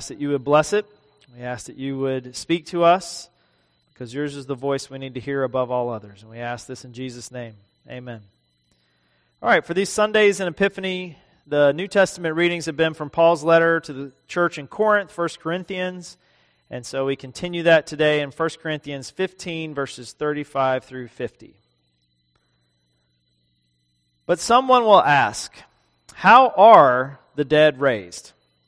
ask that you would bless it. We ask that you would speak to us because yours is the voice we need to hear above all others. And we ask this in Jesus' name. Amen. All right, for these Sundays in Epiphany, the New Testament readings have been from Paul's letter to the church in Corinth, 1 Corinthians. And so we continue that today in 1 Corinthians 15, verses 35 through 50. But someone will ask, How are the dead raised?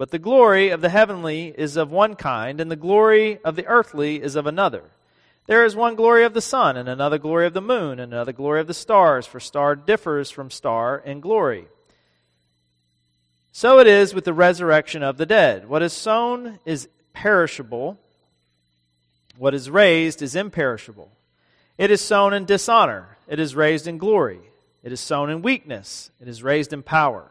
But the glory of the heavenly is of one kind, and the glory of the earthly is of another. There is one glory of the sun, and another glory of the moon, and another glory of the stars, for star differs from star in glory. So it is with the resurrection of the dead. What is sown is perishable what is raised is imperishable. It is sown in dishonor. It is raised in glory. It is sown in weakness. It is raised in power.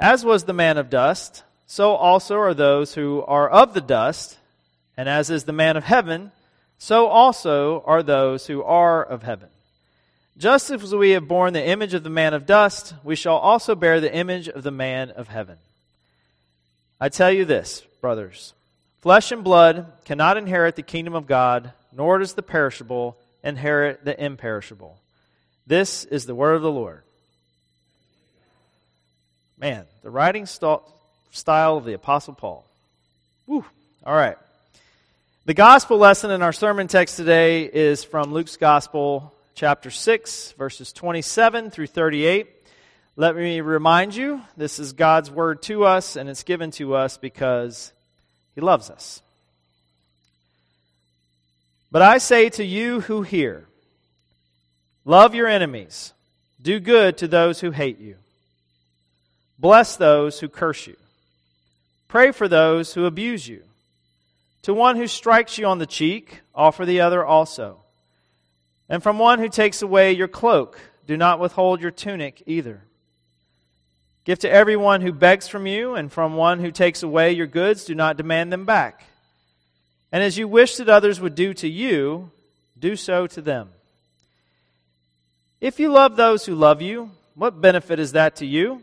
As was the man of dust, so also are those who are of the dust, and as is the man of heaven, so also are those who are of heaven. Just as we have borne the image of the man of dust, we shall also bear the image of the man of heaven. I tell you this, brothers flesh and blood cannot inherit the kingdom of God, nor does the perishable inherit the imperishable. This is the word of the Lord. Man, the writing st- style of the Apostle Paul. All right. The gospel lesson in our sermon text today is from Luke's Gospel, chapter 6, verses 27 through 38. Let me remind you this is God's word to us, and it's given to us because He loves us. But I say to you who hear, love your enemies, do good to those who hate you, bless those who curse you, pray for those who abuse you. To one who strikes you on the cheek, offer the other also. And from one who takes away your cloak, do not withhold your tunic either. Give to everyone who begs from you, and from one who takes away your goods, do not demand them back. And as you wish that others would do to you, do so to them. If you love those who love you, what benefit is that to you?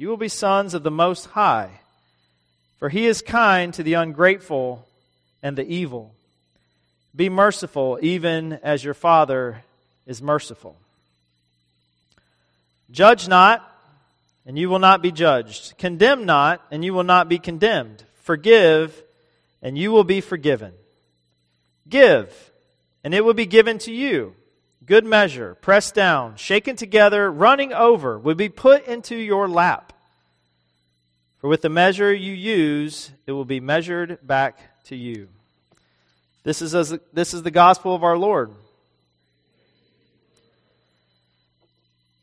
You will be sons of the Most High, for He is kind to the ungrateful and the evil. Be merciful, even as your Father is merciful. Judge not, and you will not be judged. Condemn not, and you will not be condemned. Forgive, and you will be forgiven. Give, and it will be given to you. Good measure, pressed down, shaken together, running over, will be put into your lap. For with the measure you use, it will be measured back to you. This is, as, this is the gospel of our Lord.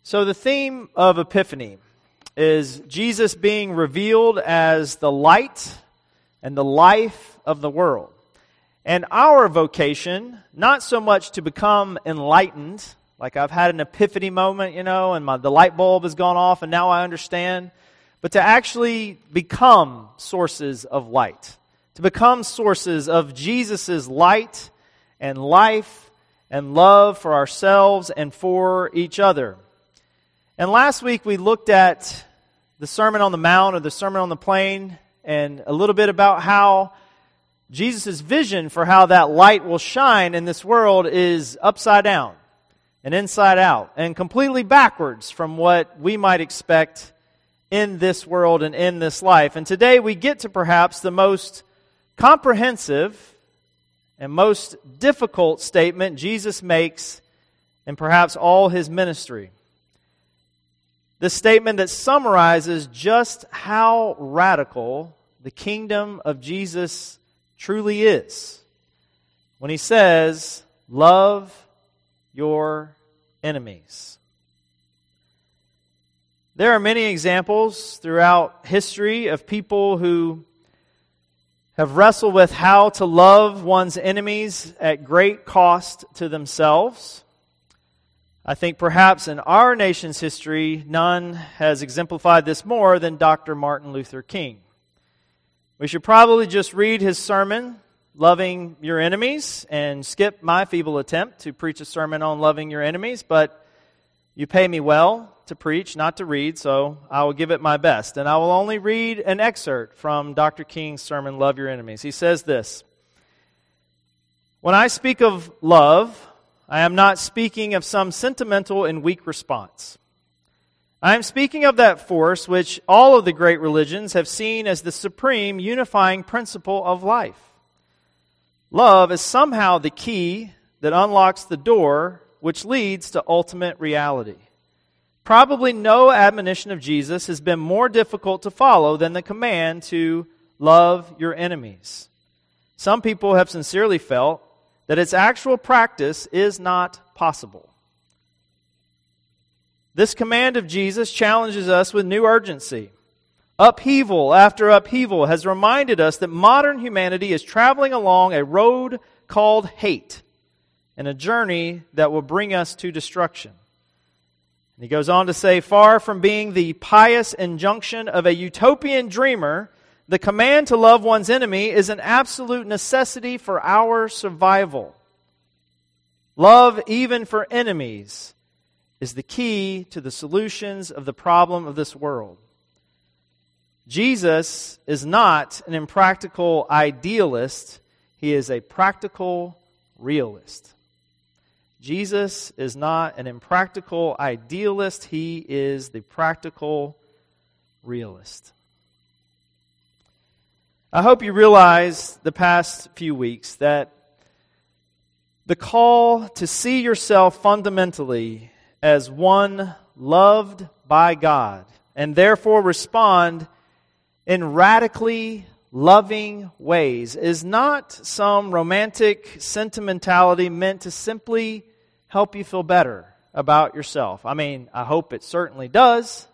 So, the theme of Epiphany is Jesus being revealed as the light and the life of the world. And our vocation, not so much to become enlightened, like I've had an epiphany moment, you know, and my, the light bulb has gone off and now I understand, but to actually become sources of light, to become sources of Jesus' light and life and love for ourselves and for each other. And last week we looked at the Sermon on the Mount or the Sermon on the Plain and a little bit about how Jesus' vision for how that light will shine in this world is upside down and inside out and completely backwards from what we might expect in this world and in this life. And today we get to perhaps the most comprehensive and most difficult statement Jesus makes in perhaps all his ministry. The statement that summarizes just how radical the kingdom of Jesus truly is when he says, Love your enemies. There are many examples throughout history of people who have wrestled with how to love one's enemies at great cost to themselves. I think perhaps in our nation's history, none has exemplified this more than Dr. Martin Luther King. We should probably just read his sermon, Loving Your Enemies, and skip my feeble attempt to preach a sermon on loving your enemies, but you pay me well to preach, not to read, so I will give it my best. And I will only read an excerpt from Dr. King's sermon, Love Your Enemies. He says this When I speak of love, I am not speaking of some sentimental and weak response. I am speaking of that force which all of the great religions have seen as the supreme unifying principle of life. Love is somehow the key that unlocks the door which leads to ultimate reality. Probably no admonition of Jesus has been more difficult to follow than the command to love your enemies. Some people have sincerely felt that its actual practice is not possible. This command of Jesus challenges us with new urgency. Upheaval after upheaval has reminded us that modern humanity is traveling along a road called hate and a journey that will bring us to destruction. And he goes on to say, far from being the pious injunction of a utopian dreamer, the command to love one's enemy is an absolute necessity for our survival. Love even for enemies is the key to the solutions of the problem of this world. Jesus is not an impractical idealist, he is a practical realist. Jesus is not an impractical idealist, he is the practical realist. I hope you realize the past few weeks that the call to see yourself fundamentally as one loved by God and therefore respond in radically loving ways is not some romantic sentimentality meant to simply help you feel better about yourself. I mean, I hope it certainly does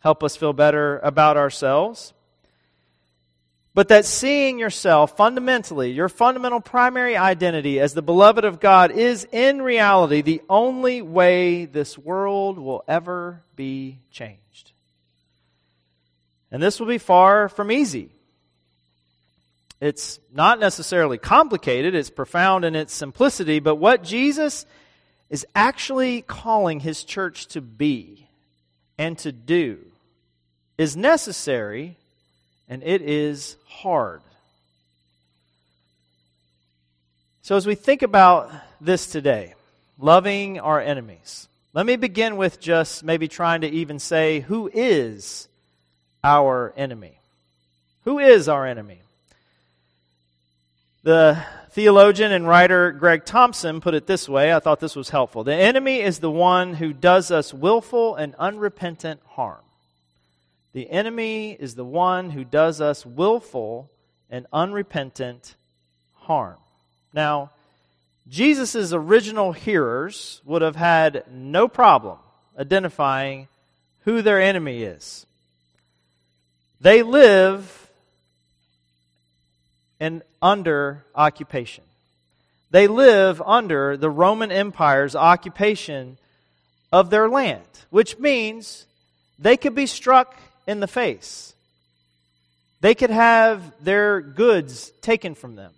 help us feel better about ourselves. But that seeing yourself fundamentally, your fundamental primary identity as the beloved of God, is in reality the only way this world will ever be changed. And this will be far from easy. It's not necessarily complicated, it's profound in its simplicity, but what Jesus is actually calling his church to be and to do is necessary and it is hard. So, as we think about this today, loving our enemies, let me begin with just maybe trying to even say who is our enemy? Who is our enemy? The theologian and writer Greg Thompson put it this way. I thought this was helpful. The enemy is the one who does us willful and unrepentant harm. The enemy is the one who does us willful and unrepentant harm. Now, Jesus' original hearers would have had no problem identifying who their enemy is. They live in under occupation. They live under the Roman Empire's occupation of their land, which means they could be struck in the face. They could have their goods taken from them.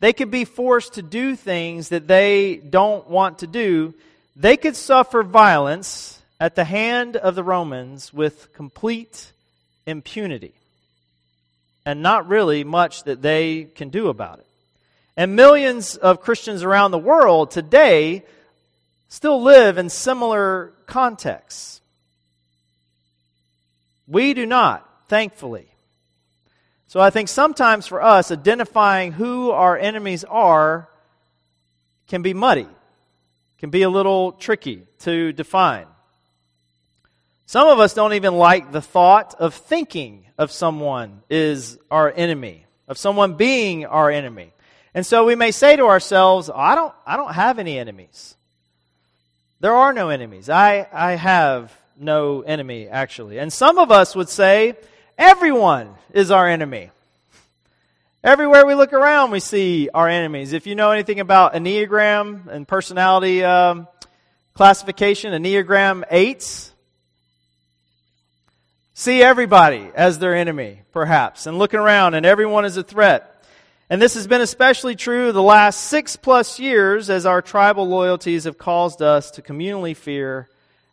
They could be forced to do things that they don't want to do. They could suffer violence at the hand of the Romans with complete impunity and not really much that they can do about it. And millions of Christians around the world today still live in similar contexts. We do not, thankfully. So I think sometimes for us, identifying who our enemies are can be muddy, can be a little tricky to define. Some of us don't even like the thought of thinking of someone is our enemy, of someone being our enemy. And so we may say to ourselves, oh, I don't, I don't have any enemies. There are no enemies. I, I have no enemy, actually. And some of us would say, everyone is our enemy. Everywhere we look around, we see our enemies. If you know anything about Enneagram and personality um, classification, Enneagram 8s, see everybody as their enemy, perhaps, and looking around, and everyone is a threat. And this has been especially true the last six plus years as our tribal loyalties have caused us to communally fear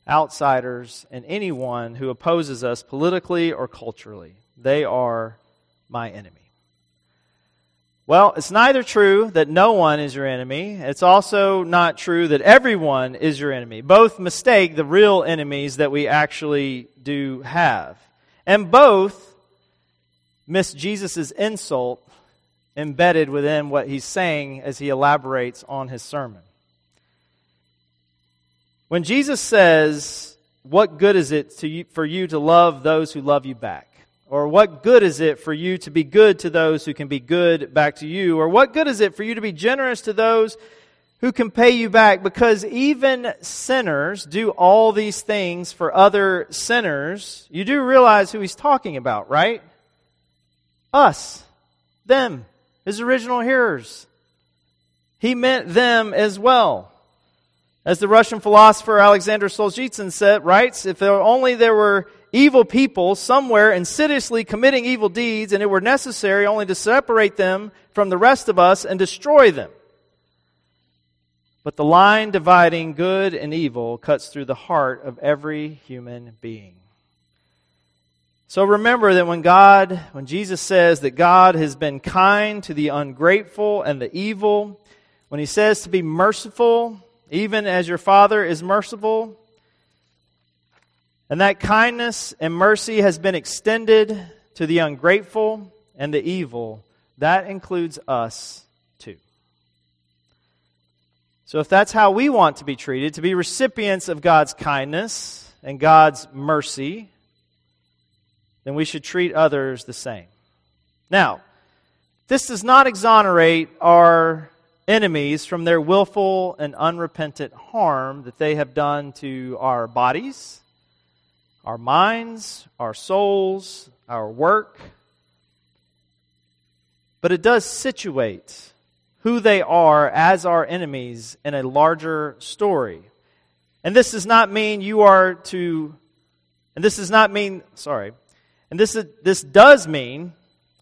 outsiders and anyone who opposes us politically or culturally. They are my enemy. Well, it's neither true that no one is your enemy. It's also not true that everyone is your enemy. Both mistake the real enemies that we actually do have. And both miss Jesus' insult embedded within what he's saying as he elaborates on his sermon. When Jesus says, What good is it you, for you to love those who love you back? Or what good is it for you to be good to those who can be good back to you? Or what good is it for you to be generous to those who can pay you back? Because even sinners do all these things for other sinners. You do realize who he's talking about, right? Us. Them. His original hearers. He meant them as well. As the Russian philosopher Alexander Solzhenitsyn said, writes, if there only there were evil people somewhere insidiously committing evil deeds, and it were necessary only to separate them from the rest of us and destroy them. But the line dividing good and evil cuts through the heart of every human being. So remember that when God, when Jesus says that God has been kind to the ungrateful and the evil, when he says to be merciful, even as your Father is merciful, and that kindness and mercy has been extended to the ungrateful and the evil. That includes us too. So, if that's how we want to be treated, to be recipients of God's kindness and God's mercy, then we should treat others the same. Now, this does not exonerate our enemies from their willful and unrepentant harm that they have done to our bodies our minds, our souls, our work. But it does situate who they are as our enemies in a larger story. And this does not mean you are to, and this does not mean, sorry, and this, is, this does mean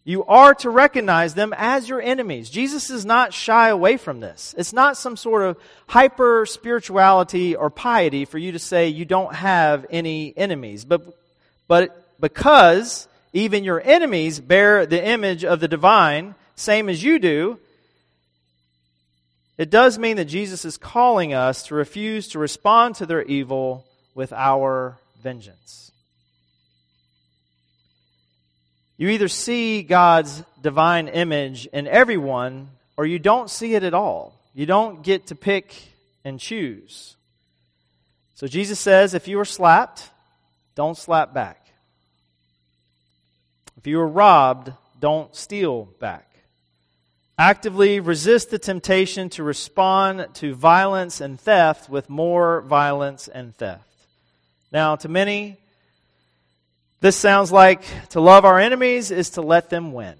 you are to recognize them as your enemies. Jesus does not shy away from this. It's not some sort of hyper spirituality or piety for you to say you don't have any enemies. But, but because even your enemies bear the image of the divine, same as you do, it does mean that Jesus is calling us to refuse to respond to their evil with our vengeance. You either see God's divine image in everyone or you don't see it at all. You don't get to pick and choose. So Jesus says if you are slapped, don't slap back. If you are robbed, don't steal back. Actively resist the temptation to respond to violence and theft with more violence and theft. Now, to many, this sounds like to love our enemies is to let them win.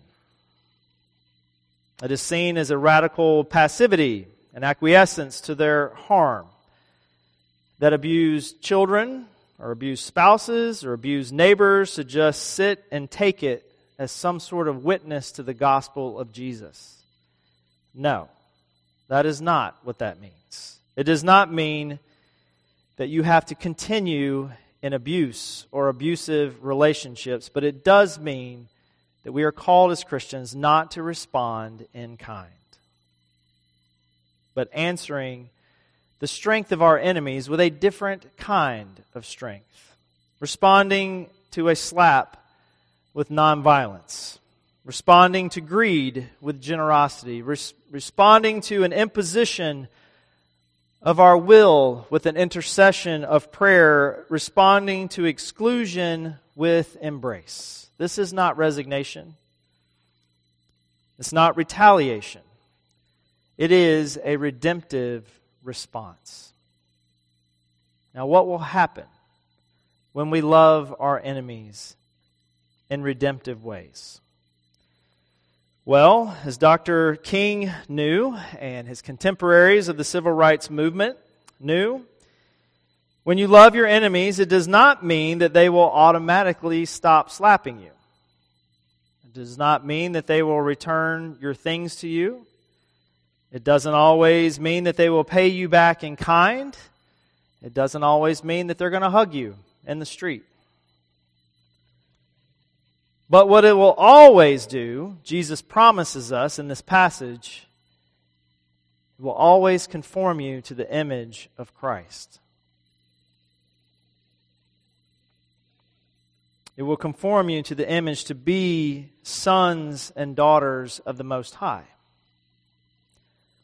It is seen as a radical passivity and acquiescence to their harm. That abused children or abused spouses or abused neighbors to just sit and take it as some sort of witness to the gospel of Jesus. No, that is not what that means. It does not mean that you have to continue in abuse or abusive relationships, but it does mean that we are called as Christians not to respond in kind, but answering the strength of our enemies with a different kind of strength, responding to a slap with nonviolence, responding to greed with generosity, res- responding to an imposition of our will with an intercession of prayer, responding to exclusion with embrace. This is not resignation. It's not retaliation. It is a redemptive response. Now, what will happen when we love our enemies in redemptive ways? Well, as Dr. King knew, and his contemporaries of the civil rights movement knew, when you love your enemies, it does not mean that they will automatically stop slapping you. It does not mean that they will return your things to you. It doesn't always mean that they will pay you back in kind. It doesn't always mean that they're going to hug you in the street. But what it will always do, Jesus promises us in this passage, it will always conform you to the image of Christ. It will conform you to the image to be sons and daughters of the Most High.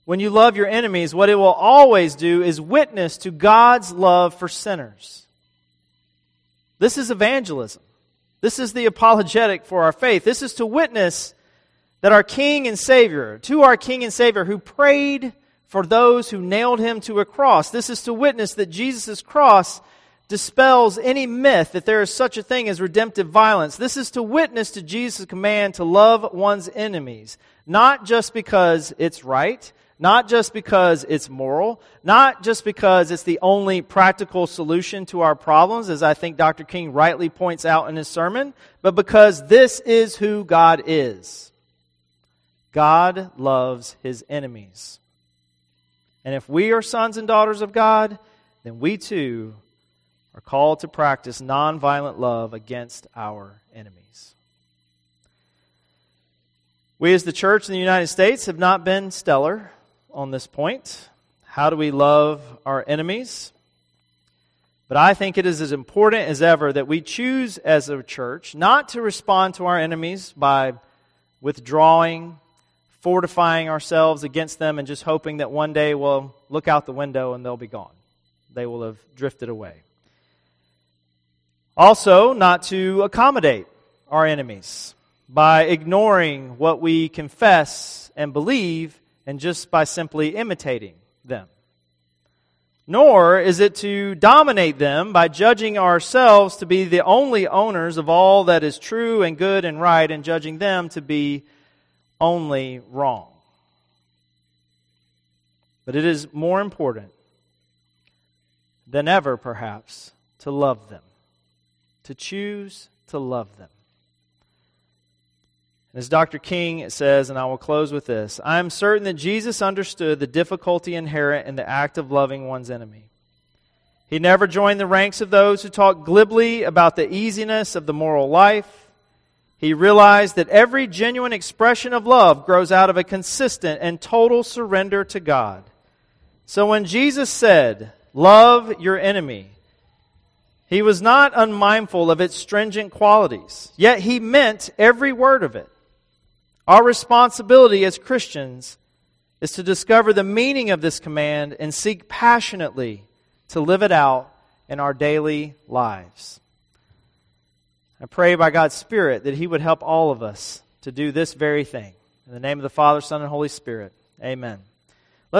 When you love your enemies, what it will always do is witness to God's love for sinners. This is evangelism. This is the apologetic for our faith. This is to witness that our King and Savior, to our King and Savior who prayed for those who nailed him to a cross. This is to witness that Jesus' cross dispels any myth that there is such a thing as redemptive violence. This is to witness to Jesus' command to love one's enemies, not just because it's right, not just because it's moral, not just because it's the only practical solution to our problems, as I think Dr. King rightly points out in his sermon, but because this is who God is. God loves his enemies. And if we are sons and daughters of God, then we too are called to practice nonviolent love against our enemies. We as the church in the United States have not been stellar on this point. How do we love our enemies? But I think it is as important as ever that we choose as a church not to respond to our enemies by withdrawing, fortifying ourselves against them, and just hoping that one day we'll look out the window and they'll be gone. They will have drifted away. Also, not to accommodate our enemies by ignoring what we confess and believe and just by simply imitating them. Nor is it to dominate them by judging ourselves to be the only owners of all that is true and good and right and judging them to be only wrong. But it is more important than ever, perhaps, to love them, to choose to love them. As Dr. King says, and I will close with this I am certain that Jesus understood the difficulty inherent in the act of loving one's enemy. He never joined the ranks of those who talk glibly about the easiness of the moral life. He realized that every genuine expression of love grows out of a consistent and total surrender to God. So when Jesus said, Love your enemy, he was not unmindful of its stringent qualities, yet he meant every word of it. Our responsibility as Christians is to discover the meaning of this command and seek passionately to live it out in our daily lives. I pray by God's Spirit that He would help all of us to do this very thing. In the name of the Father, Son, and Holy Spirit, amen.